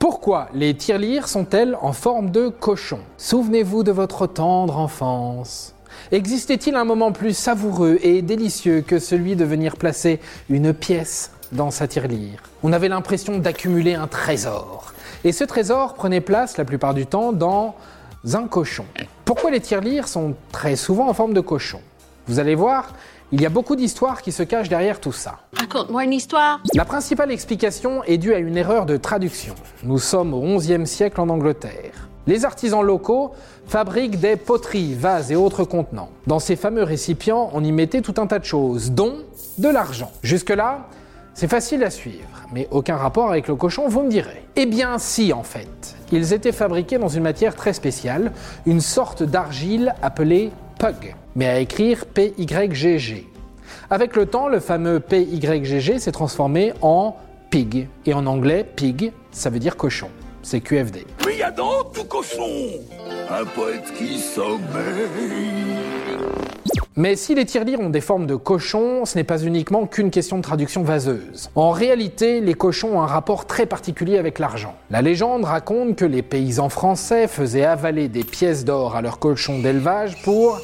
Pourquoi les tirelires sont-elles en forme de cochon? Souvenez-vous de votre tendre enfance. Existait-il un moment plus savoureux et délicieux que celui de venir placer une pièce dans sa tirelire? On avait l'impression d'accumuler un trésor. Et ce trésor prenait place la plupart du temps dans un cochon. Pourquoi les tirelires sont très souvent en forme de cochon? Vous allez voir, il y a beaucoup d'histoires qui se cachent derrière tout ça. Raconte-moi une histoire. La principale explication est due à une erreur de traduction. Nous sommes au XIe siècle en Angleterre. Les artisans locaux fabriquent des poteries, vases et autres contenants. Dans ces fameux récipients, on y mettait tout un tas de choses, dont de l'argent. Jusque-là, c'est facile à suivre, mais aucun rapport avec le cochon, vous me direz. Eh bien si, en fait. Ils étaient fabriqués dans une matière très spéciale, une sorte d'argile appelée pug, mais à écrire P-Y-G-G. Avec le temps, le fameux PYGG s'est transformé en pig. Et en anglais, pig, ça veut dire cochon. C'est QFD. Oui, Adam, tout cochon Un poète qui sommeille Mais si les tirelires ont des formes de cochons, ce n'est pas uniquement qu'une question de traduction vaseuse. En réalité, les cochons ont un rapport très particulier avec l'argent. La légende raconte que les paysans français faisaient avaler des pièces d'or à leurs cochons d'élevage pour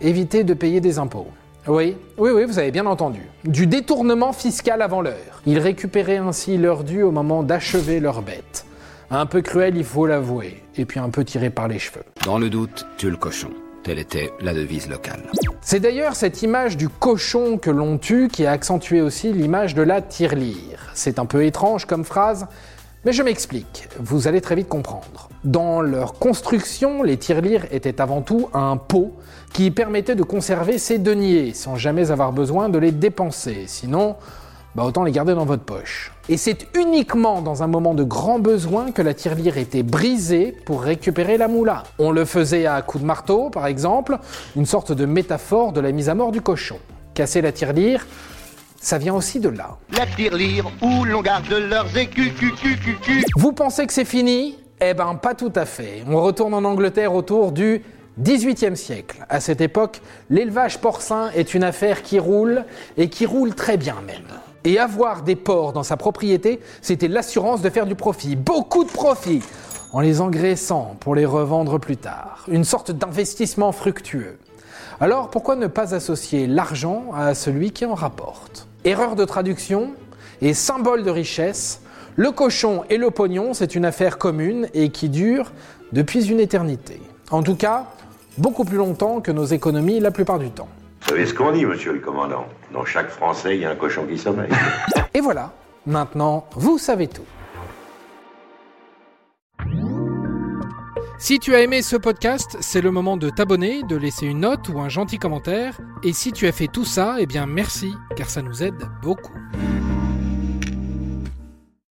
éviter de payer des impôts. Oui, oui, oui, vous avez bien entendu. Du détournement fiscal avant l'heure. Ils récupéraient ainsi leur dû au moment d'achever leur bête. Un peu cruel, il faut l'avouer, et puis un peu tiré par les cheveux. Dans le doute, tue le cochon. Telle était la devise locale. C'est d'ailleurs cette image du cochon que l'on tue qui a accentué aussi l'image de la tirelire. C'est un peu étrange comme phrase, mais je m'explique, vous allez très vite comprendre. Dans leur construction, les tirelires étaient avant tout un pot qui permettait de conserver ces deniers sans jamais avoir besoin de les dépenser. Sinon, bah autant les garder dans votre poche. Et c'est uniquement dans un moment de grand besoin que la tirelire était brisée pour récupérer la moula. On le faisait à coups de marteau, par exemple, une sorte de métaphore de la mise à mort du cochon. Casser la tirelire, ça vient aussi de là. La tirelire où l'on garde leurs écus, cu, cu, cu, cu. Vous pensez que c'est fini? Eh ben pas tout à fait. On retourne en Angleterre autour du 18e siècle. À cette époque, l'élevage porcin est une affaire qui roule et qui roule très bien même. Et avoir des porcs dans sa propriété, c'était l'assurance de faire du profit, beaucoup de profit, en les engraissant pour les revendre plus tard. Une sorte d'investissement fructueux. Alors pourquoi ne pas associer l'argent à celui qui en rapporte? Erreur de traduction et symbole de richesse, le cochon et le pognon, c'est une affaire commune et qui dure depuis une éternité. En tout cas, beaucoup plus longtemps que nos économies la plupart du temps. Vous savez ce qu'on dit, monsieur le commandant Dans chaque Français, il y a un cochon qui sommeille. Et voilà, maintenant, vous savez tout. Si tu as aimé ce podcast, c'est le moment de t'abonner, de laisser une note ou un gentil commentaire. Et si tu as fait tout ça, eh bien merci, car ça nous aide beaucoup.